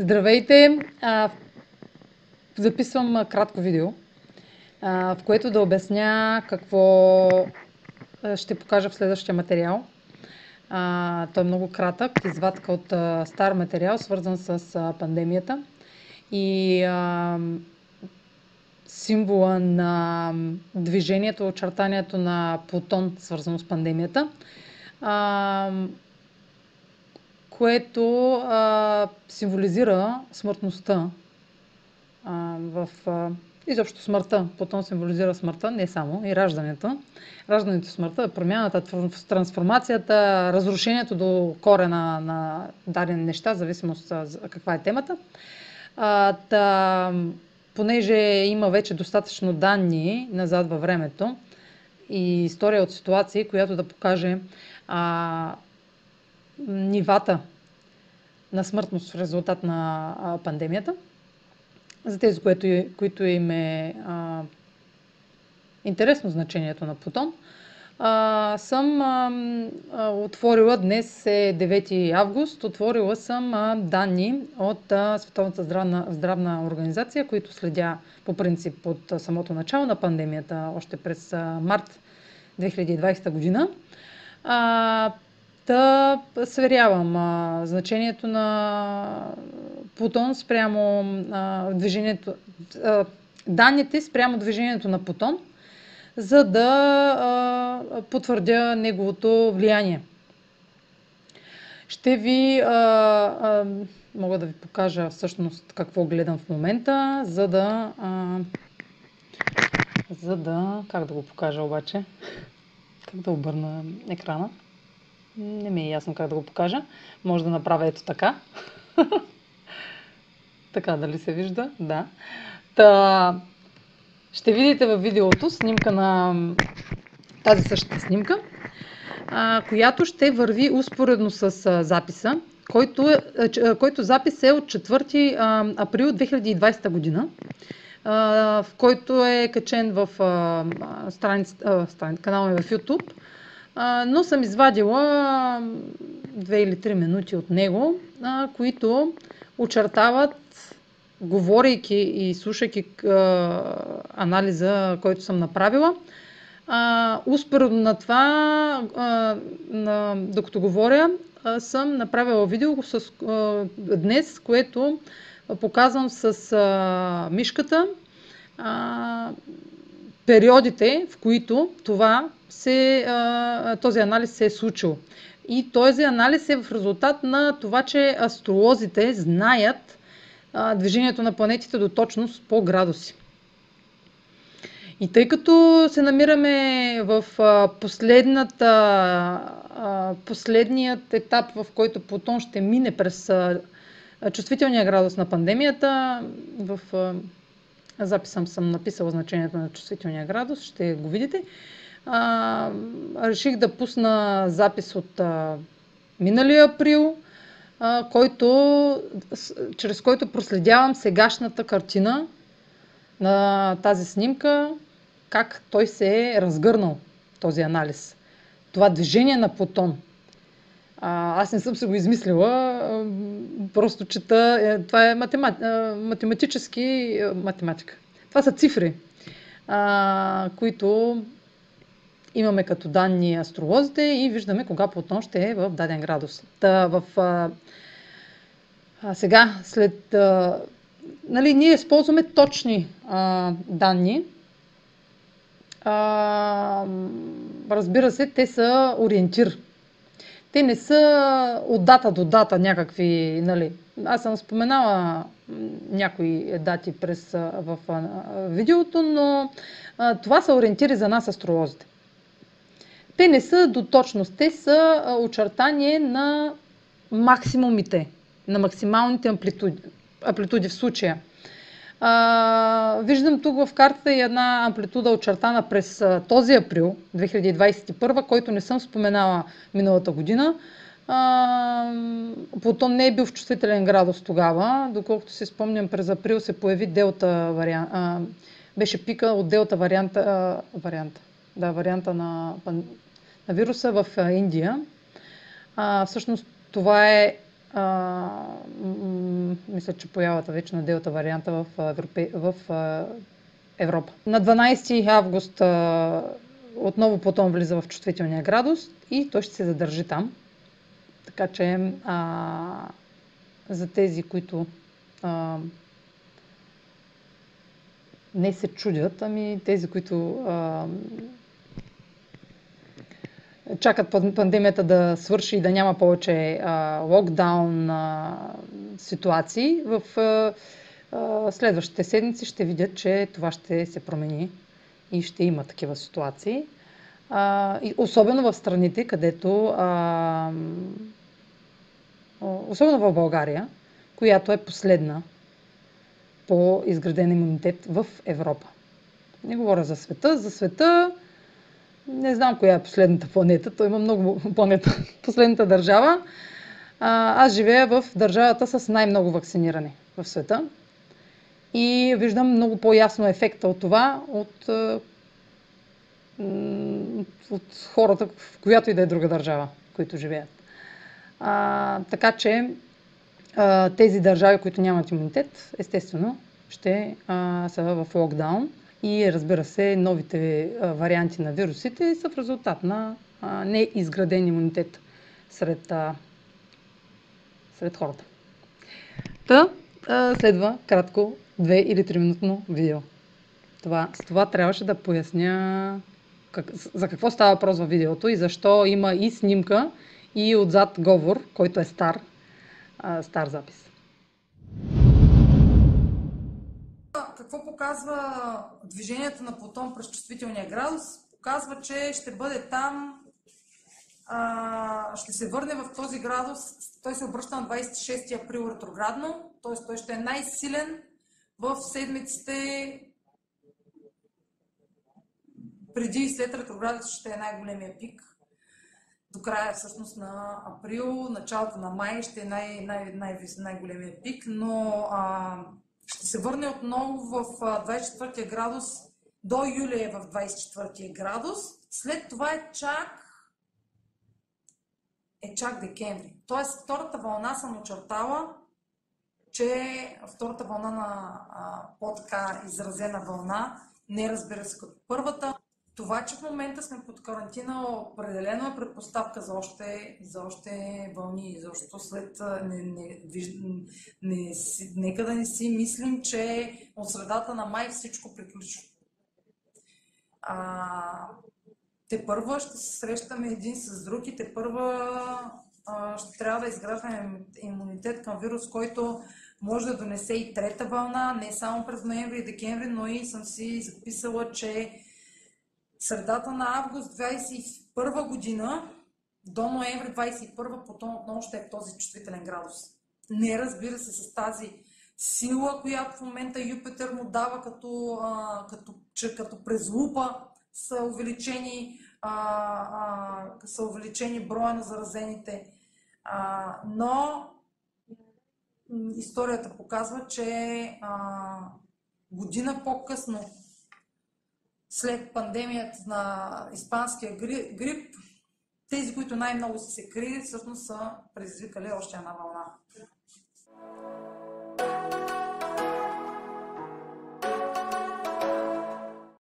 Здравейте! А, записвам кратко видео, а, в което да обясня какво ще покажа в следващия материал. А, той е много кратък, извадка от а, стар материал, свързан с а, пандемията. И а, символа на движението, очертанието на Плутон, свързано с пандемията. А, което а, символизира смъртността а, в а, изобщо смъртта. Плутон символизира смъртта, не само, и раждането. Раждането смъртта, промяната, трансформацията, разрушението до корена на дадени неща, в зависимост за каква е темата. А, та, понеже има вече достатъчно данни назад във времето и история от ситуации, която да покаже а, нивата на смъртност в резултат на а, пандемията. За тези, които, които им е а, интересно значението на Плутон, а, съм а, отворила, днес е 9 август, отворила съм а, данни от а, Световната здравна, здравна организация, които следя по принцип от а, самото начало на пандемията, още през а, март 2020 година. А, Та сверявам а, значението на Плутон спрямо а, движението, а, данните спрямо движението на Плутон, за да а, потвърдя неговото влияние. Ще ви, а, а, мога да ви покажа всъщност какво гледам в момента, за да, а, за да, как да го покажа обаче, как да обърна екрана. Не ми е ясно как да го покажа. Може да направя ето така. така, дали се вижда? Да. Та, ще видите във видеото снимка на тази същата снимка, а, която ще върви успоредно с а, записа, който, е, а, който запис е от 4 а, април 2020 година, а, в който е качен в а, страниц, а, страниц, канала ми в YouTube но съм извадила две или три минути от него, които очертават, говорейки и слушайки анализа, който съм направила, успоредно на това, докато говоря, съм направила видео с, днес, което показвам с мишката периодите, в които това се, този анализ се е случил. И този анализ е в резултат на това, че астролозите знаят движението на планетите до точност по градуси. И тъй като се намираме в последната, последният етап, в който Плутон ще мине през чувствителния градус на пандемията, в записам съм написала значението на чувствителния градус, ще го видите. А, реших да пусна запис от а, миналия април, а, който, чрез който проследявам сегашната картина на тази снимка, как той се е разгърнал, този анализ. Това движение на Плутон. А, аз не съм се го измислила, а, просто чета. Е, това е математи, а, математически математика. Това са цифри, а, които имаме като данни астролозите и виждаме кога Плутон ще е в даден градус. Та, в, а, а, сега, след. А, нали, ние използваме точни а, данни. А, разбира се, те са ориентир. Те не са от дата до дата някакви, нали. Аз съм споменала някои дати през, в, видеото, но а, това са ориентири за нас астролозите. Те не са до точност, те са очертание на максимумите, на максималните амплитуди, амплитуди в случая. А, виждам тук в картата и една амплитуда очертана през този април 2021, който не съм споменала миналата година. А, Плутон не е бил в чувствителен градус тогава. Доколкото си спомням, през април се появи делта вариант. А, беше пика от делта варианта, а, варианта, да, варианта на на вируса в Индия. А, всъщност това е а, мисля, че появата вече на делта варианта в, Европе, в а, Европа. На 12 август а, отново потом влиза в чувствителния градус и той ще се задържи там. Така че а, за тези, които а, не се чудят, ами тези, които а, чакат пандемията да свърши и да няма повече а, локдаун а, ситуации, в а, а, следващите седмици ще видят, че това ще се промени и ще има такива ситуации. А, и особено в страните, където, а, особено в България, която е последна по изграден имунитет в Европа. Не говоря за света. За света не знам коя е последната планета. Той има много планета. Последната държава. А, аз живея в държавата с най-много вакцинирани в света. И виждам много по-ясно ефекта от това, от, от хората, в която и да е друга държава, които живеят. А, така че а, тези държави, които нямат имунитет, естествено, ще а, са в локдаун. И разбира се, новите варианти на вирусите са в резултат на неизграден имунитет сред, сред хората. Та следва кратко 2 или 3 минутно видео. Това, с това трябваше да поясня как, за какво става въпрос във видеото и защо има и снимка, и отзад говор, който е стар, стар запис. Какво показва движението на Плутон през чувствителния градус? Показва, че ще бъде там, а, ще се върне в този градус. Той се обръща на 26 април ретроградно, т.е. той ще е най-силен в седмиците преди и след ретроградът ще е най-големия пик до края всъщност на април, началото на май ще е най- най- най- най-големия пик, но а, ще се върне отново в 24 градус, до юли е в 24 градус, след това е чак е чак декември. Тоест, втората вълна съм очертала, че втората вълна на по-така изразена вълна, не разбира се като първата, това, че в момента сме под карантина, определено е предпоставка за още, за още вълни, защото след не, не, не, не, нека да не си мислим, че от средата на май всичко приключва. А, те първа ще се срещаме един с друг и те първа а, ще трябва да изграждаме имунитет към вирус, който може да донесе и трета вълна, не само през ноември и декември, но и съм си записала, че средата на август 2021 година до ноември 2021 потом отново ще е този чувствителен градус. Не разбира се с тази сила, която в момента Юпитер му дава като, а, като, че, като през лупа са увеличени, а, а, са увеличени броя на заразените. А, но историята показва, че а, година по-късно след пандемията на испанския грип, тези, които най-много са се крили, всъщност са предизвикали още една вълна.